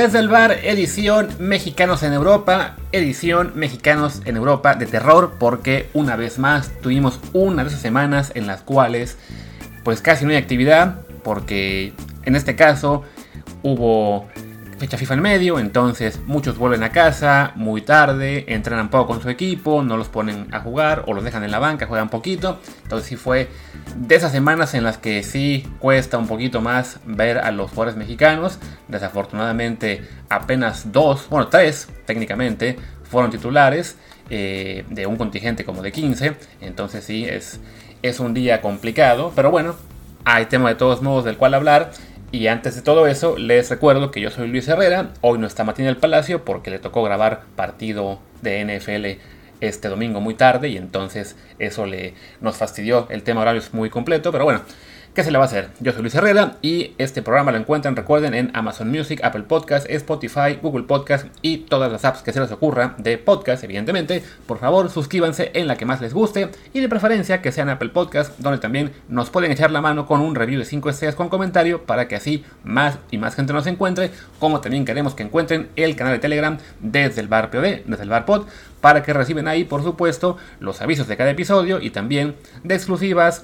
Desde el bar, edición Mexicanos en Europa, edición Mexicanos en Europa de terror, porque una vez más tuvimos una de esas semanas en las cuales pues casi no hay actividad, porque en este caso hubo fecha FIFA en medio, entonces muchos vuelven a casa muy tarde, entrenan poco con su equipo, no los ponen a jugar o los dejan en la banca, juegan poquito. Entonces sí fue de esas semanas en las que sí cuesta un poquito más ver a los jugadores mexicanos. Desafortunadamente apenas dos, bueno tres técnicamente, fueron titulares eh, de un contingente como de 15. Entonces sí es, es un día complicado, pero bueno, hay tema de todos modos del cual hablar. Y antes de todo eso, les recuerdo que yo soy Luis Herrera. Hoy no está Martín del Palacio porque le tocó grabar partido de NFL este domingo muy tarde y entonces eso le nos fastidió. El tema horario es muy completo, pero bueno, ¿Qué se le va a hacer? Yo soy Luis Herrera y este programa lo encuentran, recuerden, en Amazon Music, Apple Podcast, Spotify, Google Podcast y todas las apps que se les ocurra de podcast, evidentemente. Por favor, suscríbanse en la que más les guste y de preferencia que sean Apple Podcast, donde también nos pueden echar la mano con un review de 5 estrellas con comentario para que así más y más gente nos encuentre, como también queremos que encuentren el canal de Telegram desde el bar POD, desde el bar Pod, para que reciben ahí, por supuesto, los avisos de cada episodio y también de exclusivas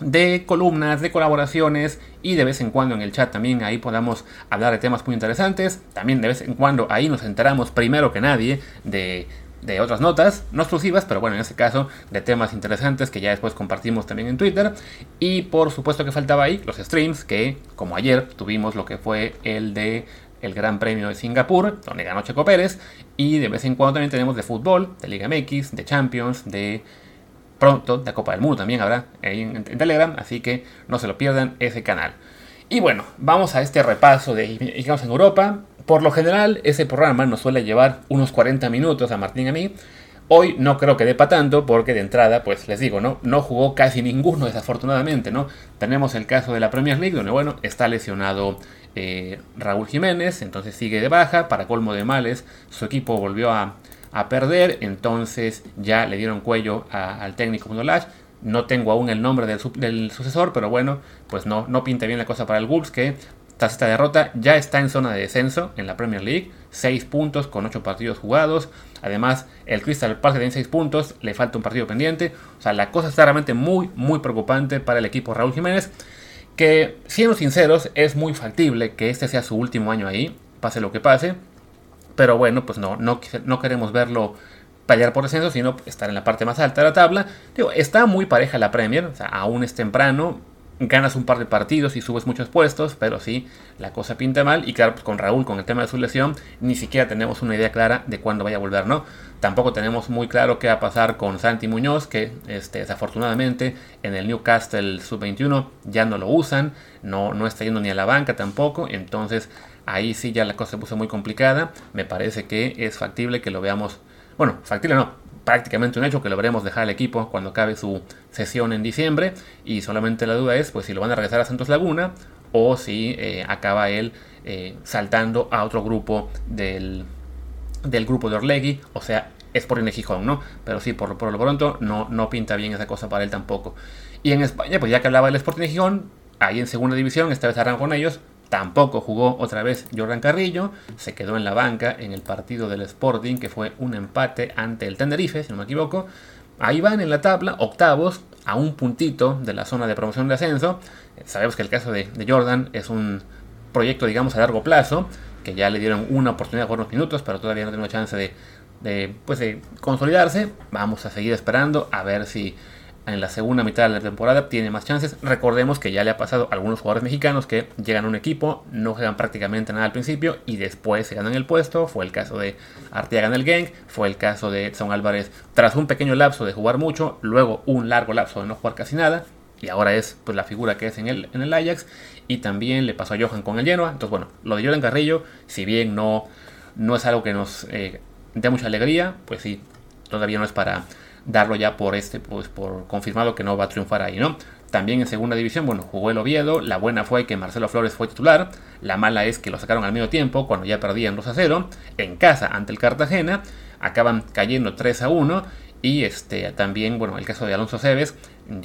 de columnas, de colaboraciones y de vez en cuando en el chat también ahí podamos hablar de temas muy interesantes. También de vez en cuando ahí nos enteramos primero que nadie de, de otras notas, no exclusivas, pero bueno, en este caso de temas interesantes que ya después compartimos también en Twitter. Y por supuesto que faltaba ahí los streams, que como ayer tuvimos lo que fue el de el Gran Premio de Singapur, donde ganó Checo Pérez, y de vez en cuando también tenemos de fútbol, de Liga MX, de Champions, de pronto, de Copa del Mundo también habrá ahí en, Telegram, así que no se lo pierdan ese canal. Y bueno, vamos a este repaso de Mexicanos en Europa. Por lo general, ese programa nos suele llevar unos 40 minutos a Martín y a mí. Hoy no creo que dé para tanto, porque de entrada, pues les digo, ¿no? No jugó casi ninguno, desafortunadamente, ¿no? Tenemos el caso de la Premier League, donde, bueno, está lesionado eh, Raúl Jiménez, entonces sigue de baja. Para colmo de males, su equipo volvió a, a perder, entonces ya le dieron cuello al técnico Mundo Lash. No tengo aún el nombre del, del, sucesor, pero bueno, pues no, no pinta bien la cosa para el Wolves, que tras esta derrota ya está en zona de descenso en la Premier League, 6 puntos con 8 partidos jugados. Además, el Crystal Palace tiene 6 puntos, le falta un partido pendiente. O sea, la cosa está realmente muy, muy preocupante para el equipo Raúl Jiménez, que siendo sinceros, es muy factible que este sea su último año ahí, pase lo que pase. Pero bueno, pues no, no, no queremos verlo pelear por descenso, sino estar en la parte más alta de la tabla. Digo, está muy pareja la Premier, o sea, aún es temprano, ganas un par de partidos y subes muchos puestos, pero sí, la cosa pinta mal. Y claro, pues con Raúl, con el tema de su lesión, ni siquiera tenemos una idea clara de cuándo vaya a volver, ¿no? Tampoco tenemos muy claro qué va a pasar con Santi Muñoz, que este, desafortunadamente en el Newcastle Sub-21 ya no lo usan, no, no está yendo ni a la banca tampoco, entonces Ahí sí ya la cosa se puso muy complicada. Me parece que es factible que lo veamos. Bueno, factible no, prácticamente un hecho que lo veremos dejar al equipo cuando acabe su sesión en diciembre. Y solamente la duda es pues si lo van a regresar a Santos Laguna o si eh, acaba él eh, saltando a otro grupo del, del grupo de Orlegui. O sea, es por Gijón, ¿no? Pero sí, por, por, lo pronto no, no pinta bien esa cosa para él tampoco. Y en España, pues ya que hablaba del Sporting Gijón, ahí en segunda división, esta vez harán con ellos, Tampoco jugó otra vez Jordan Carrillo, se quedó en la banca en el partido del Sporting, que fue un empate ante el Tenerife, si no me equivoco. Ahí van en la tabla, octavos, a un puntito de la zona de promoción de ascenso. Sabemos que el caso de, Jordan es un proyecto, digamos, a largo plazo, que ya le dieron una oportunidad por unos minutos, pero todavía no tiene chance de, de, pues, de consolidarse. Vamos a seguir esperando a ver si en la segunda mitad de la temporada tiene más chances. Recordemos que ya le ha pasado a algunos jugadores mexicanos que llegan a un equipo, no juegan prácticamente nada al principio y después se ganan el puesto. Fue el caso de Arteaga en el Gang, fue el caso de Edson Álvarez tras un pequeño lapso de jugar mucho, luego un largo lapso de no jugar casi nada. Y ahora es pues, la figura que es en el, en el Ajax. Y también le pasó a Johan con el Genoa. Entonces, bueno, lo de Jordan Carrillo, si bien no, no es algo que nos eh, dé mucha alegría, pues sí, todavía no es para darlo ya por este, pues por confirmado que no va a triunfar ahí, ¿no? También en segunda división, bueno, jugó el Oviedo. La buena fue que Marcelo Flores fue titular. La mala es que lo sacaron al medio tiempo, cuando ya perdían 2 a 0. En casa ante el Cartagena. Acaban cayendo 3 a 1. Y este, también, bueno, el caso de Alonso Cebes,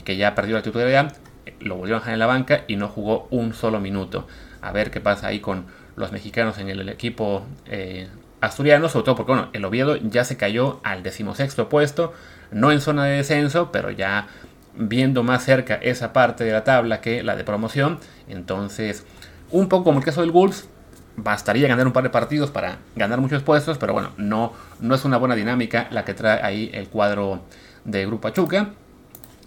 que ya perdió la titularidad, lo volvieron a dejar en la banca y no jugó un solo minuto. A ver qué pasa ahí con los mexicanos en el, equipo eh, asturiano, sobre todo porque bueno, el Oviedo ya se cayó al decimosexto puesto, no en zona de descenso, pero ya viendo más cerca esa parte de la tabla que la de promoción. Entonces, un poco como el caso del Wolves, bastaría ganar un par de partidos para ganar muchos puestos, pero bueno, no, no es una buena dinámica la que trae ahí el cuadro de Grupo Achuca.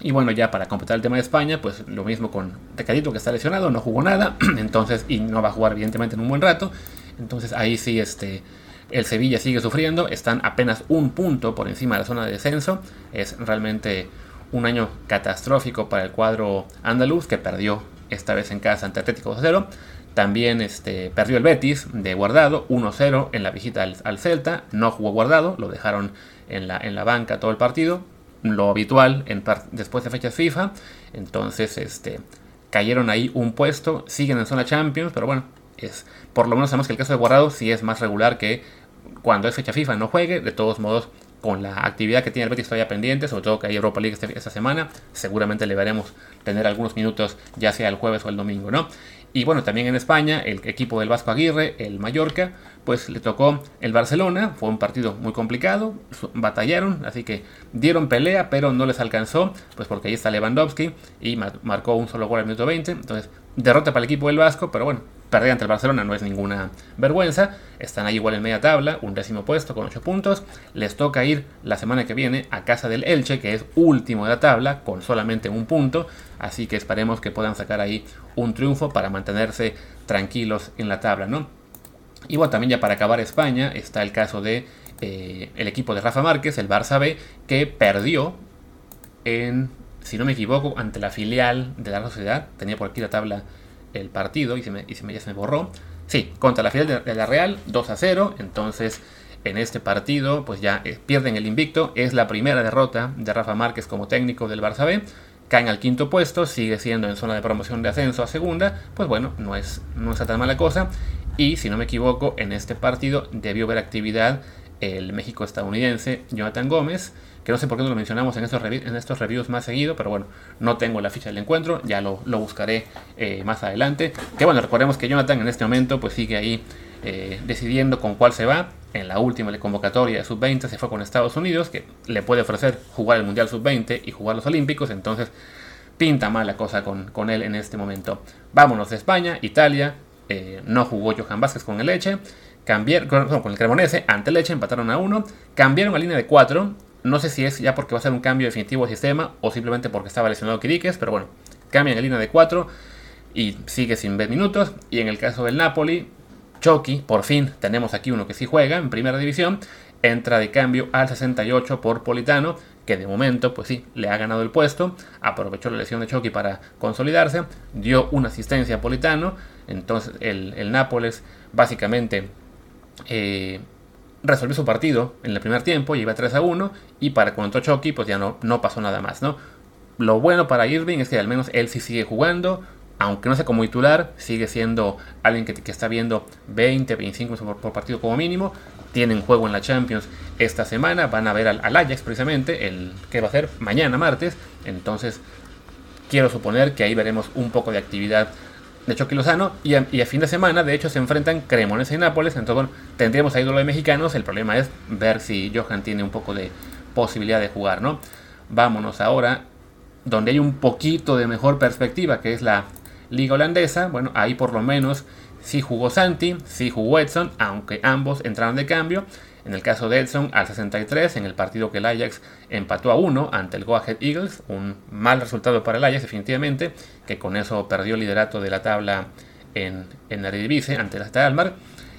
Y bueno, ya para completar el tema de España, pues lo mismo con Tecadito que está lesionado, no jugó nada, entonces, y no va a jugar evidentemente en un buen rato. Entonces ahí sí, este, el Sevilla sigue sufriendo, están apenas un punto por encima de la zona de descenso. Es realmente un año catastrófico para el cuadro andaluz que perdió esta vez en casa ante Atlético 2-0. También este, perdió el Betis de guardado 1-0 en la visita al, Celta. No jugó guardado, lo dejaron en la, en la banca todo el partido. Lo habitual después de fechas FIFA. Entonces este, cayeron ahí un puesto. Siguen en zona Champions, pero bueno, es, por lo menos sabemos que el caso de guardado sí es más regular que cuando es fecha FIFA no juegue. De todos modos, con la actividad que tiene el Betis todavía pendiente, sobre todo que hay Europa League este, esta semana, seguramente le veremos tener algunos minutos ya sea el jueves o el domingo, ¿no? Y bueno, también en España, el equipo del Vasco Aguirre, el Mallorca, pues le tocó el Barcelona, fue un partido muy complicado, batallaron, así que dieron pelea, pero no les alcanzó, pues porque ahí está Lewandowski y marcó un solo gol al minuto 20, entonces derrota para el equipo del Vasco, pero bueno, perder ante el Barcelona no es ninguna vergüenza. Están ahí igual en media tabla, un décimo puesto con 8 puntos. Les toca ir la semana que viene a casa del Elche, que es último de la tabla, con solamente un punto. Así que esperemos que puedan sacar ahí un triunfo para mantenerse tranquilos en la tabla, ¿no? Y bueno, también ya para acabar España está el caso de eh, el equipo de Rafa Márquez, el Barça B, que perdió en, si no me equivoco, ante la filial de la Sociedad. Tenía por aquí la tabla el partido y, se me, y se me, ya se me borró. Sí, contra la final de, la Real, 2 a 0. Entonces, en este partido, pues ya eh, pierden el invicto. Es la primera derrota de Rafa Márquez como técnico del Barça B. Caen al quinto puesto, sigue siendo en zona de promoción de ascenso a segunda. Pues bueno, no es, no tan mala cosa. Y si no me equivoco, en este partido debió haber actividad el México estadounidense Jonathan Gómez que no sé por qué no lo mencionamos en estos, en estos reviews más seguido, pero bueno, no tengo la ficha del encuentro, ya lo, buscaré eh, más adelante. Que bueno, recordemos que Jonathan en este momento pues sigue ahí eh, decidiendo con cuál se va. En la última convocatoria de sub-20 se fue con Estados Unidos, que le puede ofrecer jugar el Mundial sub-20 y jugar los Olímpicos, entonces pinta mal la cosa con, con él en este momento. Vámonos de España, Italia, eh, no jugó Johan Vázquez con el Leche, cambiaron, con, el Cremonese, ante Leche empataron a 1, cambiaron a línea de 4, no sé si es ya porque va a ser un cambio definitivo de sistema o simplemente porque estaba lesionado Quiriques, pero bueno, cambian en línea de 4 y sigue sin 20 minutos. Y en el caso del Napoli, Chucky, por fin tenemos aquí uno que sí juega en primera división, entra de cambio al 68 por Politano, que de momento, pues sí, le ha ganado el puesto, aprovechó la lesión de Chucky para consolidarse, dio una asistencia a Politano, entonces el, el Nápoles básicamente eh, resolvió su partido en el primer tiempo, iba 3 a 1 y para cuando Chucky pues ya no, no pasó nada más, ¿no? Lo bueno para Irving es que al menos él sí sigue jugando, aunque no sea como titular, sigue siendo alguien que, está viendo 20, 25 por, por, partido como mínimo. Tienen juego en la Champions esta semana, van a ver al, al Ajax precisamente, el que va a ser mañana martes, entonces quiero suponer que ahí veremos un poco de actividad de Chucky Lozano y a, fin de semana de hecho se enfrentan Cremonese y Nápoles, entonces bueno, tendríamos ahí duelo de mexicanos, el problema es ver si Johan tiene un poco de posibilidad de jugar, ¿no? Vámonos ahora donde hay un poquito de mejor perspectiva, que es la liga holandesa, bueno, ahí por lo menos sí jugó Santi, sí jugó Edson, aunque ambos entraron de cambio, en el caso de Edson, al 63, en el partido que el Ajax empató a 1 ante el Go Ahead Eagles, un mal resultado para el Ajax definitivamente, que con eso perdió el liderato de la tabla en, en Eredivisie ante la Almar,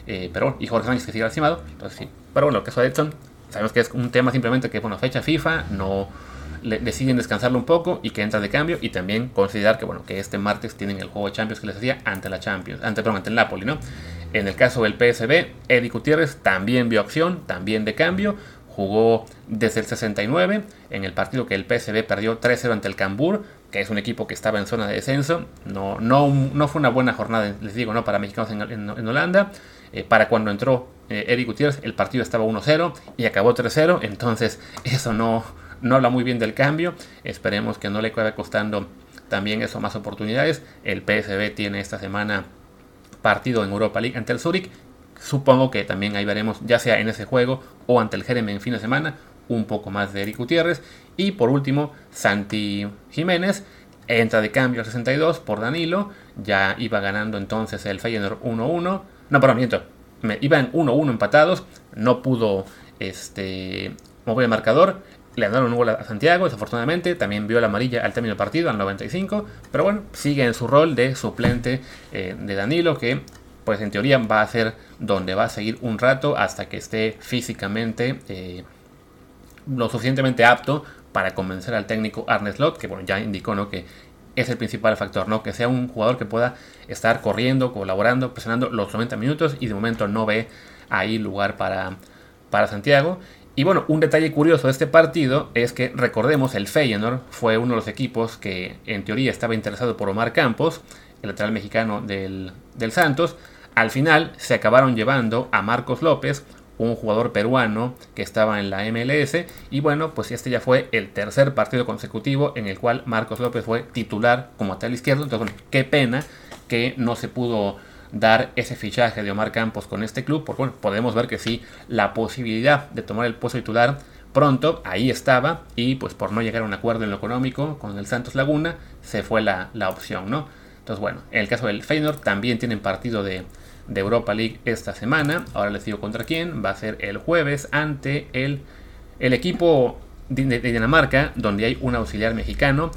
eh, pero y Jorge Sánchez que sigue encimado, entonces sí. Pero bueno, el caso de Edson, sabemos que es un tema simplemente que, bueno, fecha FIFA, no deciden descansarlo un poco y que entra de cambio y también considerar que, bueno, que este martes tienen el juego de Champions que les hacía ante la Champions, ante, perdón, ante el Napoli, ¿no? En el caso del PSB, Eddie Gutiérrez también vio acción, también de cambio. Jugó desde el 69 en el partido que el PSB perdió 3-0 ante el Cambur, que es un equipo que estaba en zona de descenso. No, no, no fue una buena jornada, les digo, ¿no? para mexicanos en, Holanda. Eh, para cuando entró eh, Eddie Gutiérrez, el partido estaba 1-0 y acabó 3-0. Entonces, eso no, no habla muy bien del cambio. Esperemos que no le acabe costando también eso más oportunidades. El PSB tiene esta semana partido en Europa League ante el Zurich. Supongo que también ahí veremos, ya sea en ese juego o ante el Jeremy en fin de semana, un poco más de Eric Gutiérrez. Y por último, Santi Jiménez entra de cambio al 62 por Danilo. Ya iba ganando entonces el Feyenoord 1-1. No, perdón, miento. Iban 1-1 empatados. No pudo este, mover el marcador. Le dieron un gol a Santiago, desafortunadamente. También vio la amarilla al término del partido, al 95. Pero bueno, sigue en su rol de suplente eh, de Danilo, que pues en teoría va a ser donde va a seguir un rato hasta que esté físicamente eh, lo suficientemente apto para convencer al técnico Arne Slot, que bueno, ya indicó ¿no? que es el principal factor, ¿no? Que sea un jugador que pueda estar corriendo, colaborando, presionando los 90 minutos y de momento no ve ahí lugar para, para Santiago. Y bueno, un detalle curioso de este partido es que recordemos el Feyenoord fue uno de los equipos que en teoría estaba interesado por Omar Campos, el lateral mexicano del, del Santos. Al final se acabaron llevando a Marcos López, un jugador peruano que estaba en la MLS. Y bueno, pues este ya fue el tercer partido consecutivo en el cual Marcos López fue titular como lateral izquierdo. Entonces, qué pena que no se pudo dar ese fichaje de Omar Campos con este club, porque bueno, podemos ver que sí, la posibilidad de tomar el puesto titular pronto, ahí estaba, y pues por no llegar a un acuerdo en lo económico con el Santos Laguna, se fue la, la opción, ¿no? Entonces bueno, en el caso del Feyenoord también tienen partido de, de Europa League esta semana, ahora les digo contra quién, va a ser el jueves ante el, el equipo de, de Dinamarca, donde hay un auxiliar mexicano,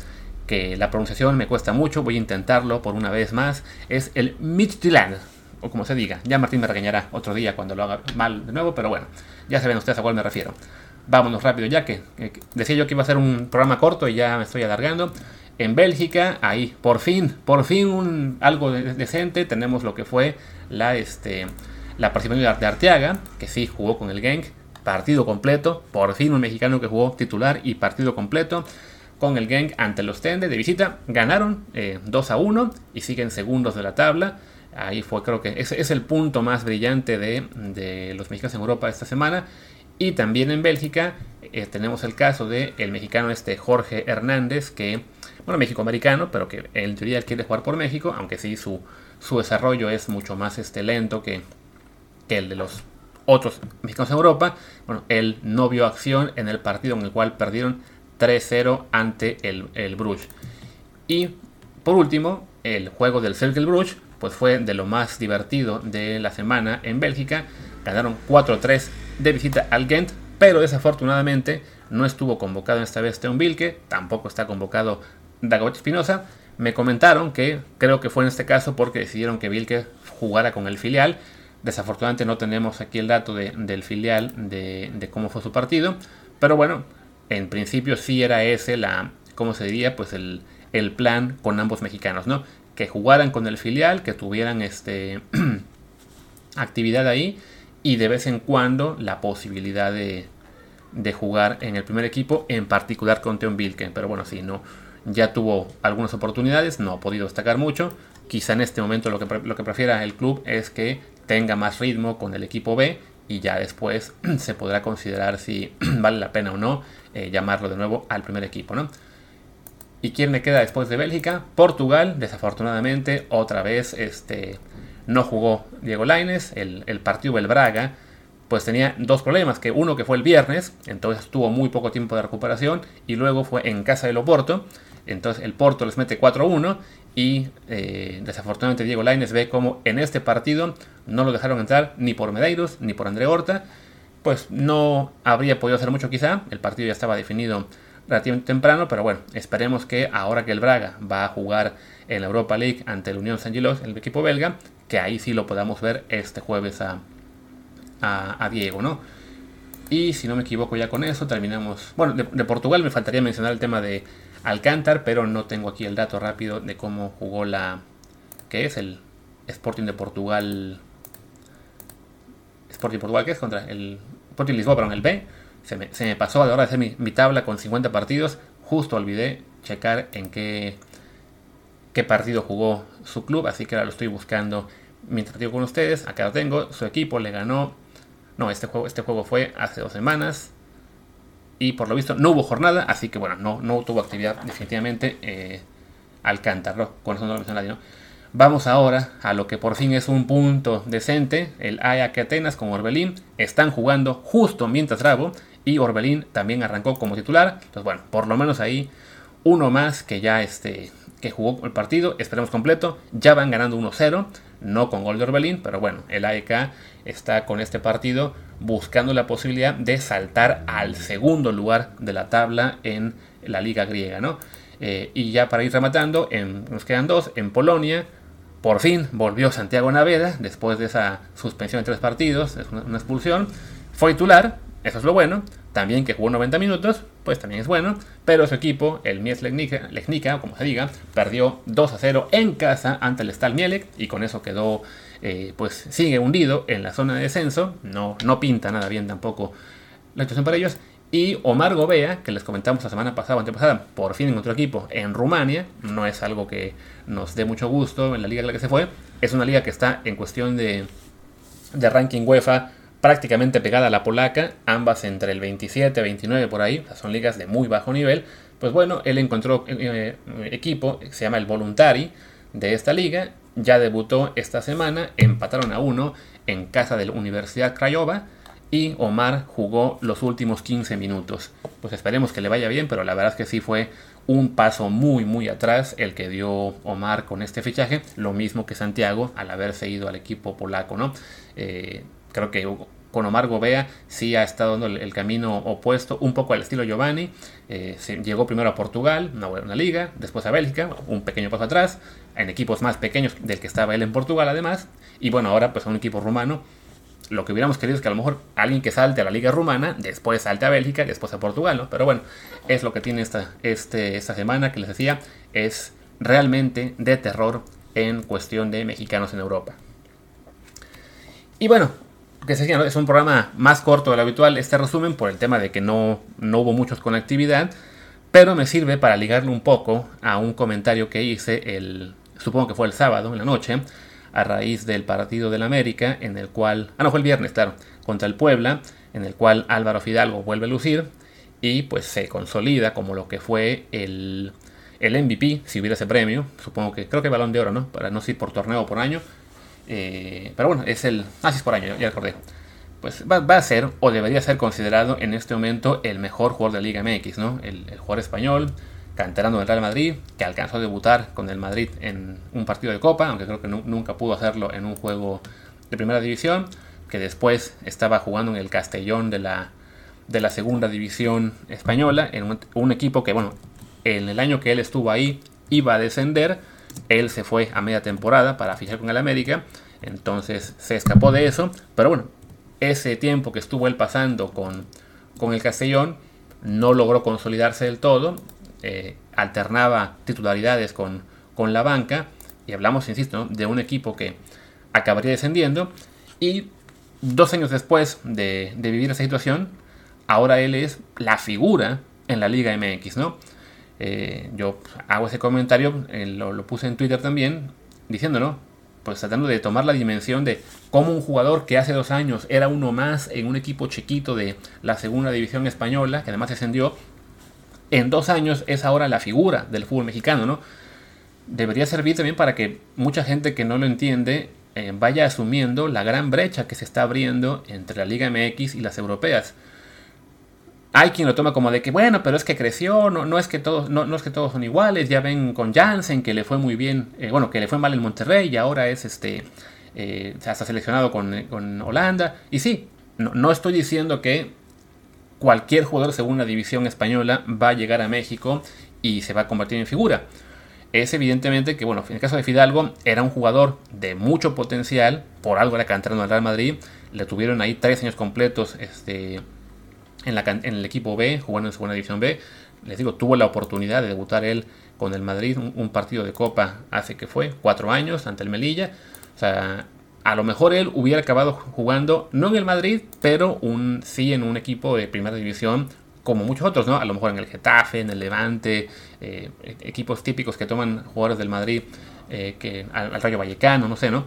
que la pronunciación me cuesta mucho, voy a intentarlo por una vez más, es el Midtjylland, o como se diga, ya Martín me regañará otro día cuando lo haga mal de nuevo, pero bueno, ya saben ustedes a cuál me refiero. Vámonos rápido ya que, decía yo que iba a ser un programa corto y ya me estoy alargando. En Bélgica, ahí, por fin, por fin algo decente, tenemos lo que fue la, este, la participación de Arteaga, que sí jugó con el Genk, partido completo, por fin un mexicano que jugó titular y partido completo con el Genk ante los Tende de visita. Ganaron 2 eh, a 1 y siguen segundos de la tabla. Ahí fue, creo que ese es el punto más brillante de, los mexicanos en Europa esta semana. Y también en Bélgica eh, tenemos el caso de el mexicano este Jorge Hernández, que, bueno, México-americano, pero que en teoría quiere jugar por México, aunque sí su, su desarrollo es mucho más este, lento que, que el de los otros mexicanos en Europa. Bueno, él no vio acción en el partido en el cual perdieron 3-0 ante el, el Bruges. Y por último, el juego del Cercle Bruges pues fue de lo más divertido de la semana en Bélgica. Ganaron 4-3 de visita al Ghent, pero desafortunadamente no estuvo convocado esta vez Teon Vilke, tampoco está convocado Dagoberto Espinosa. Me comentaron que creo que fue en este caso porque decidieron que Vilke jugara con el filial. Desafortunadamente no tenemos aquí el dato del filial de, de cómo fue su partido. Pero bueno, en principio sí era ese la, ¿cómo se diría? Pues el, plan con ambos mexicanos, ¿no? Que jugaran con el filial, que tuvieran este actividad ahí y de vez en cuando la posibilidad de, de jugar en el primer equipo, en particular con Teon Vilken. Pero bueno, sí, no, ya tuvo algunas oportunidades, no ha podido destacar mucho. Quizá en este momento lo que, lo que prefiera el club es que tenga más ritmo con el equipo B y ya después se podrá considerar si vale la pena o no eh, llamarlo de nuevo al primer equipo, ¿no? ¿Y quién me queda después de Bélgica? Portugal, desafortunadamente, otra vez este, no jugó Diego Laines, el, el partido del Braga, pues tenía dos problemas, que uno que fue el viernes, entonces tuvo muy poco tiempo de recuperación, y luego fue en casa del Oporto, entonces el Porto les mete 4-1 y eh, desafortunadamente Diego Laines ve como en este partido no lo dejaron entrar ni por Medeiros ni por André Horta. Pues no habría podido hacer mucho quizá. El partido ya estaba definido relativamente temprano, pero bueno, esperemos que ahora que el Braga va a jugar en la Europa League ante el Unión San Gilos, el equipo belga, que ahí sí lo podamos ver este jueves a, a, Diego, ¿no? Y si no me equivoco ya con eso, terminamos... Bueno, de Portugal me faltaría mencionar el tema de Alcántar, pero no tengo aquí el dato rápido de cómo jugó la... ¿Qué es? El Sporting de Portugal... Sporting Portugal, ¿qué es? Contra el Sporting Lisboa, perdón, el B. Se me, se me pasó a la hora de hacer mi, tabla con 50 partidos. Justo olvidé checar en qué, qué partido jugó su club, así que ahora lo estoy buscando mientras digo con ustedes. Acá lo tengo. Su equipo le ganó... No, este juego, este juego fue hace dos semanas y por lo visto no hubo jornada, así que bueno, no, no tuvo actividad definitivamente eh, Alcántara, con eso no lo mencioné ¿no? Vamos ahora a lo que por fin es un punto decente. El Ajax Atenas con Orbelín están jugando justo mientras grabo y Orbelín también arrancó como titular. Entonces, bueno, por lo menos ahí uno más que ya este, que jugó el partido, esperemos completo. Ya van ganando 1-0, no con gol de Orbelín, pero bueno, el AEK está con este partido buscando la posibilidad de saltar al segundo lugar de la tabla en la liga griega, ¿no? Eh, y ya para ir rematando, nos quedan dos, en Polonia, por fin volvió Santiago Naveda, después de esa suspensión de tres partidos, es una expulsión, fue titular, eso es lo bueno, también que jugó 90 minutos, pues también es bueno, pero su equipo, el Mies Legnica, como se diga, perdió 2 a 0 en casa ante el Stal Mielek y con eso quedó, eh, pues sigue hundido en la zona de descenso, no, no pinta nada bien tampoco la situación para ellos. Y Omar Gobea, que les comentamos la semana pasada o antepasada, por fin encontró equipo en Rumania. No es algo que nos dé mucho gusto en la liga en la que se fue. Es una liga que está en cuestión de, de ranking UEFA prácticamente pegada a la polaca, ambas entre el 27 y 29 por ahí, son ligas de muy bajo nivel. Pues bueno, él encontró eh, eh, equipo, se llama el Voluntari de esta liga, ya debutó esta semana, empataron a uno en casa de la Universidad Craiova y Omar jugó los últimos 15 minutos. Pues esperemos que le vaya bien, pero la verdad es que sí fue un paso muy muy atrás el que dio Omar con este fichaje, lo mismo que Santiago al haberse ido al equipo polaco, ¿no? Eh, creo que con Omar Gobea sí ha estado dando el, camino opuesto, un poco al estilo Giovanni. Eh, llegó primero a Portugal, una buena liga, después a Bélgica, un pequeño paso atrás, en equipos más pequeños del que estaba él en Portugal además, y bueno, ahora pues a un equipo rumano. Lo que hubiéramos querido es que a lo mejor alguien que salte a la liga rumana, después salte a Bélgica, después a Portugal, ¿no? Pero bueno, es lo que tiene esta, este, esta semana que les decía, es realmente de terror en cuestión de mexicanos en Europa. Y bueno, que es un programa más corto de lo habitual este resumen por el tema de que no, no hubo muchos con actividad, pero me sirve para ligarlo un poco a un comentario que hice el, supongo que fue el sábado en la noche, a raíz del partido del América, en el cual, ah no, fue el viernes, claro, contra el Puebla, en el cual Álvaro Fidalgo vuelve a lucir y pues se consolida como lo que fue el, el MVP, si hubiera ese premio, supongo que, creo que balón de oro, ¿no? Para no ser por torneo o por año, eh, pero bueno, es el. Ah, por año, ya recordé. Pues va, a ser, o debería ser considerado en este momento, el mejor jugador de la Liga MX, ¿no? El, jugador español, canterano del Real Madrid, que alcanzó a debutar con el Madrid en un partido de Copa, aunque creo que nunca pudo hacerlo en un juego de primera división, que después estaba jugando en el Castellón de la, de la segunda división española, en un, un equipo que, bueno, en el año que él estuvo ahí iba a descender él se fue a media temporada para fichar con el América, entonces se escapó de eso, pero bueno, ese tiempo que estuvo él pasando con, con el Castellón no logró consolidarse del todo, eh, alternaba titularidades con, con la banca, y hablamos, insisto, de un equipo que acabaría descendiendo, y dos años después de, de vivir esa situación, ahora él es la figura en la Liga MX, ¿no? Eh, yo hago ese comentario, eh, lo, puse en Twitter también, diciéndolo, pues tratando de tomar la dimensión de cómo un jugador que hace dos años era uno más en un equipo chiquito de la segunda división española, que además descendió, en dos años es ahora la figura del fútbol mexicano, ¿no? Debería servir también para que mucha gente que no lo entiende eh, vaya asumiendo la gran brecha que se está abriendo entre la Liga MX y las europeas hay quien lo toma como de que, bueno, pero es que creció, no, es, que todos, no, es que todos son iguales, ya ven con Jansen que le fue muy bien, eh, bueno, que le fue mal en Monterrey y ahora es este, eh, hasta seleccionado con, Holanda. Y sí, no, estoy diciendo que cualquier jugador de segunda división española va a llegar a México y se va a convertir en figura. Es evidentemente que, bueno, en el caso de Fidalgo, era un jugador de mucho potencial, por algo era cantando al Real Madrid, le tuvieron ahí tres años completos, este en, el equipo B, jugando en segunda división B. Les digo, tuvo la oportunidad de debutar él con el Madrid, un, partido de Copa hace que fue, cuatro años, ante el Melilla. O sea, a lo mejor él hubiera acabado jugando, no en el Madrid, pero un, sí en un equipo de primera división, como muchos otros, ¿no? A lo mejor en el Getafe, en el Levante, eh, equipos típicos que toman jugadores del Madrid, eh, que al Rayo Vallecano, no sé, ¿no?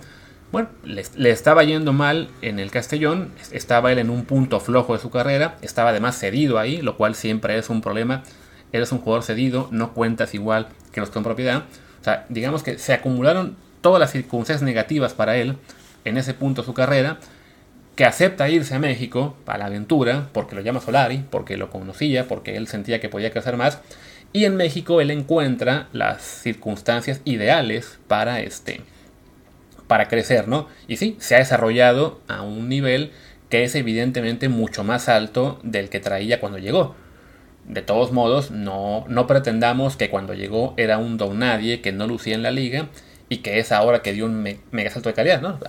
Bueno, le, estaba yendo mal en el Castellón, estaba él en un punto flojo de su carrera, estaba además cedido ahí, lo cual siempre es un problema. Eres un jugador cedido, no cuentas igual que los con propiedad. O sea, digamos que se acumularon todas las circunstancias negativas para él en ese punto de su carrera, que acepta irse a México para la aventura, porque lo llama Solari, porque lo conocía, porque él sentía que podía crecer más, y en México él encuentra las circunstancias ideales para este para crecer, ¿no? Y sí, se ha desarrollado a un nivel que es evidentemente mucho más alto del que traía cuando llegó. De todos modos, no, no pretendamos que cuando llegó era un don nadie que no lucía en la liga y que es ahora que dio un mega salto de calidad, ¿no?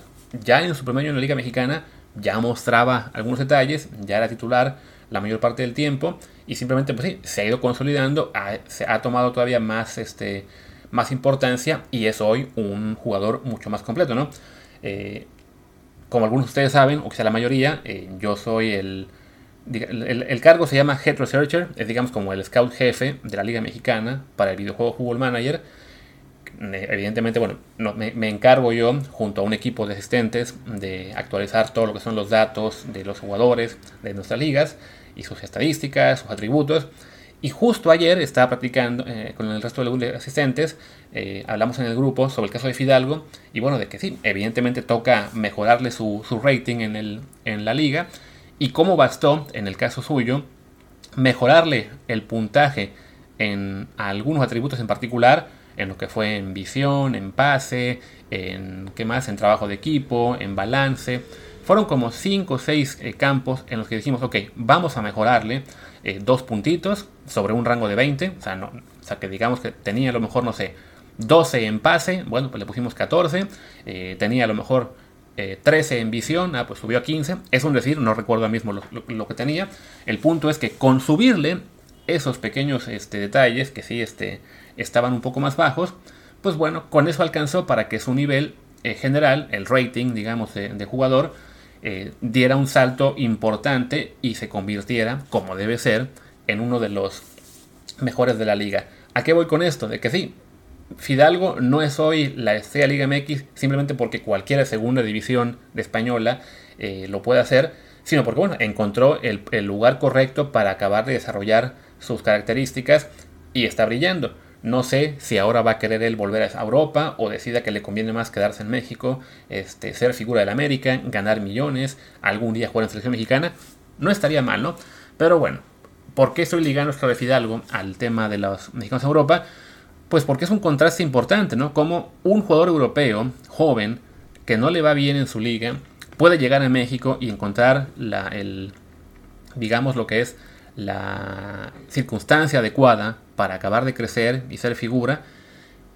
Ya en su primer año en la Liga Mexicana ya mostraba algunos detalles, ya era titular la mayor parte del tiempo y simplemente pues sí, se ha ido consolidando, se ha tomado todavía más este, más importancia y es hoy un jugador mucho más completo, ¿no? Eh, como algunos de ustedes saben, o quizá la mayoría, eh, yo soy el, el, cargo se llama Head Researcher, es digamos como el scout jefe de la Liga Mexicana para el videojuego Football Manager. Evidentemente, bueno, me, me, encargo yo, junto a un equipo de asistentes, de actualizar todo lo que son los datos de los jugadores de nuestras ligas y sus estadísticas, sus atributos. Y justo ayer estaba practicando eh, con el resto de asistentes, eh, hablamos en el grupo sobre el caso de Fidalgo, y bueno, de que sí, evidentemente toca mejorarle su, rating en, el, en la liga, y cómo bastó, en el caso suyo, mejorarle el puntaje en algunos atributos en particular, en lo que fue en visión, en pase, en qué más, en trabajo de equipo, en balance. Fueron como 5 o 6 eh, campos en los que dijimos, ok, vamos a mejorarle eh, dos puntitos sobre un rango de 20. O sea, no, o sea, que digamos que tenía a lo mejor, no sé, 12 en pase, bueno, pues le pusimos 14. Eh, tenía a lo mejor 13 en visión, ah, pues subió a 15. Es un decir, no recuerdo mismo lo, que tenía. El punto es que con subirle esos pequeños este, detalles que sí este, estaban un poco más bajos, pues bueno, con eso alcanzó para que su nivel general, el rating, digamos, de jugador, eh, diera un salto importante y se convirtiera, como debe ser, en uno de los mejores de la liga. ¿A qué voy con esto? De que sí, Fidalgo no es hoy la estrella Liga MX simplemente porque cualquiera segunda división de española eh, lo puede hacer, sino porque bueno, encontró el, el lugar correcto para acabar de desarrollar sus características y está brillando. No sé si ahora va a querer él volver a Europa o decida que le conviene más quedarse en México, este, ser figura del América, ganar millones, algún día jugar en selección mexicana. No estaría mal, ¿no? Pero bueno, ¿por qué estoy ligando esto de Fidalgo al tema de los mexicanos en Europa? Pues porque es un contraste importante, ¿no? Como un jugador europeo, joven, que no le va bien en su liga, puede llegar a México y encontrar la, el, digamos, lo que es la circunstancia adecuada para acabar de crecer y ser figura.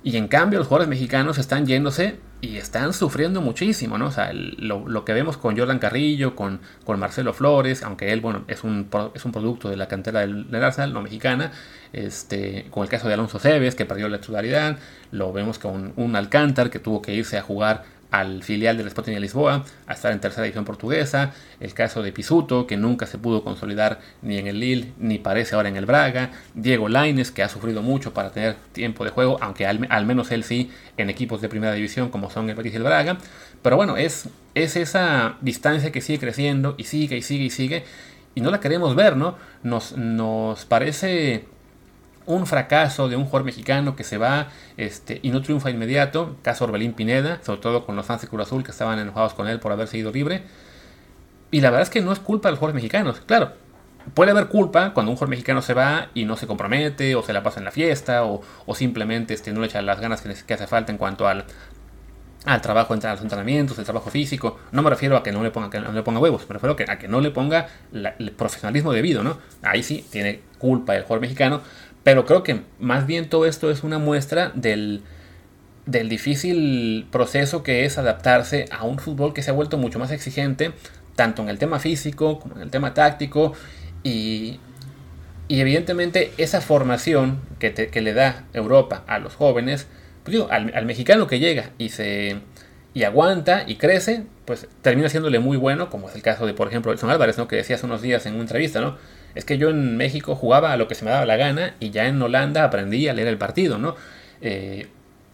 Y en cambio los jugadores mexicanos están yéndose y están sufriendo muchísimo, ¿no? O sea, lo, que vemos con Jordan Carrillo, con, con, Marcelo Flores, aunque él, bueno, es un, es un producto de la cantera del, del, Arsenal, no mexicana, este, con el caso de Alonso Cebes, que perdió la titularidad, lo vemos con un Alcántar que tuvo que irse a jugar al filial del Sporting de Lisboa a estar en tercera división portuguesa, el caso de Pisuto que nunca se pudo consolidar ni en el Lille ni parece ahora en el Braga, Diego Laines que ha sufrido mucho para tener tiempo de juego, aunque al, menos él sí en equipos de primera división como son el Betis y el Braga, pero bueno, es, es esa distancia que sigue creciendo y sigue y sigue y sigue y no la queremos ver, ¿no? Nos parece un fracaso de un jugador mexicano que se va este, y no triunfa inmediato, caso Orbelín Pineda, sobre todo con los fans de Cruz Azul que estaban enojados con él por haberse ido libre. Y la verdad es que no es culpa de los jugadores mexicanos. Claro, puede haber culpa cuando un jugador mexicano se va y no se compromete, o se la pasa en la fiesta, o, simplemente este, no le echa las ganas que, hace falta en cuanto al, al trabajo entre los entrenamientos, el trabajo físico. No me refiero a que no le ponga, que no le ponga huevos, me refiero a que, a que no le ponga el profesionalismo debido, ¿no? Ahí sí tiene culpa el jugador mexicano, pero creo que más bien todo esto es una muestra del, del difícil proceso que es adaptarse a un fútbol que se ha vuelto mucho más exigente, tanto en el tema físico como en el tema táctico. Y, y evidentemente esa formación que, que, le da Europa a los jóvenes, pues digo, al, mexicano que llega y se y aguanta y crece, pues termina siéndole muy bueno, como es el caso de, por ejemplo, Edson Álvarez, ¿no? que decía hace unos días en una entrevista, ¿no? Es que yo en México jugaba a lo que se me daba la gana y ya en Holanda aprendí a leer el partido, ¿no? Eh,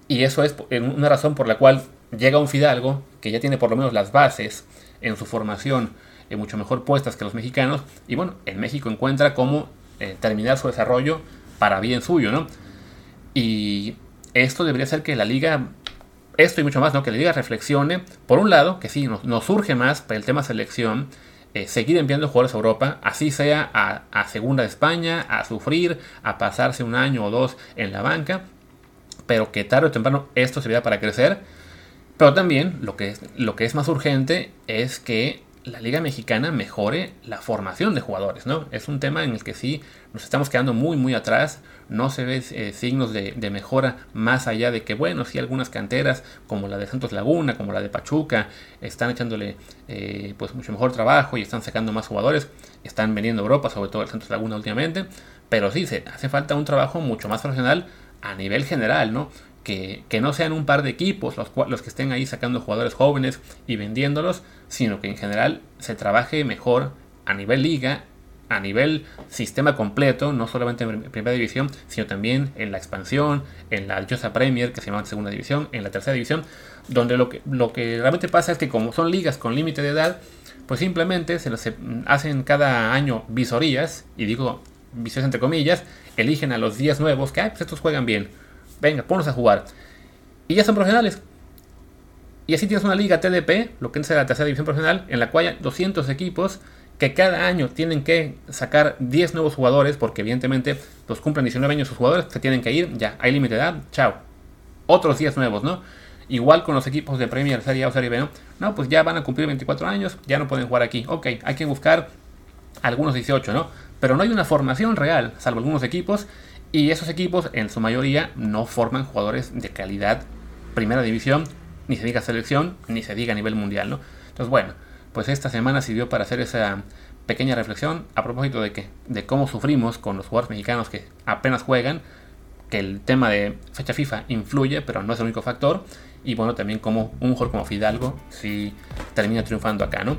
y eso es una razón por la cual llega un Fidalgo que ya tiene por lo menos las bases en su formación eh, mucho mejor puestas que los mexicanos. Y bueno, en México encuentra cómo eh, terminar su desarrollo para bien suyo, ¿no? Y esto debería ser que la liga esto y mucho más, ¿no? Que la liga reflexione, por un lado, que sí, nos, surge más para el tema selección, eh, seguir enviando jugadores a Europa, así sea a, a, segunda de España, a sufrir, a pasarse un año o dos en la banca, pero que tarde o temprano esto servirá para crecer. Pero también lo que, es, lo que es más urgente es que la Liga Mexicana mejore la formación de jugadores, ¿no? Es un tema en el que sí nos estamos quedando muy, muy atrás. No se ven eh, signos de, mejora más allá de que, bueno, sí, algunas canteras, como la de Santos Laguna, como la de Pachuca, están echándole eh, pues mucho mejor trabajo y están sacando más jugadores. Están veniendo a Europa, sobre todo el Santos Laguna últimamente. Pero sí, se hace falta un trabajo mucho más profesional a nivel general, ¿no? Que, no sean un par de equipos los, que estén ahí sacando jugadores jóvenes y vendiéndolos, sino que en general se trabaje mejor a nivel liga, a nivel sistema completo, no solamente en primera división, sino también en la expansión, en la dichosa Premier, que se llama segunda división, en la tercera división, donde lo que, lo que realmente pasa es que como son ligas con límite de edad, pues simplemente se los hacen cada año visorías, y digo visorías entre comillas, eligen a los días nuevos que, pues estos juegan bien, venga, ponlos a jugar. Y ya son profesionales. Y así tienes una liga TDP, lo que es la tercera división profesional, en la cual hay 200 equipos que cada año tienen que sacar 10 nuevos jugadores, porque evidentemente los cumplen 19 años sus jugadores, se tienen que ir, ya, hay límite de edad, chao. Otros 10 nuevos, ¿no? Igual con los equipos de Premier, Serie A o Serie B, ¿no? No, pues ya van a cumplir 24 años, ya no pueden jugar aquí. Ok, hay que buscar algunos 18, ¿no? Pero no hay una formación real, salvo algunos equipos, y esos equipos, en su mayoría, no forman jugadores de calidad primera división, ni se diga selección, ni se diga a nivel mundial, ¿no? Entonces, bueno, pues esta semana sirvió para hacer esa pequeña reflexión a propósito de que de cómo sufrimos con los jugadores mexicanos que apenas juegan, que el tema de fecha FIFA influye, pero no es el único factor, y bueno, también como un jugador como Fidalgo si termina triunfando acá, ¿no?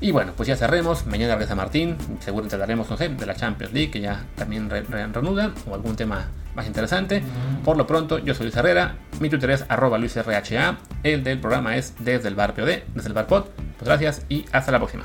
Y bueno, pues ya cerremos. Mañana regresa Martín. Seguro trataremos, no sé, de la Champions League, que ya también reanuda, o algún tema más interesante. Por lo pronto, yo soy Luis Herrera. Mi Twitter es arroba LuisRHA. El del programa es desde el bar POD, desde el bar POD. Pues gracias y hasta la próxima.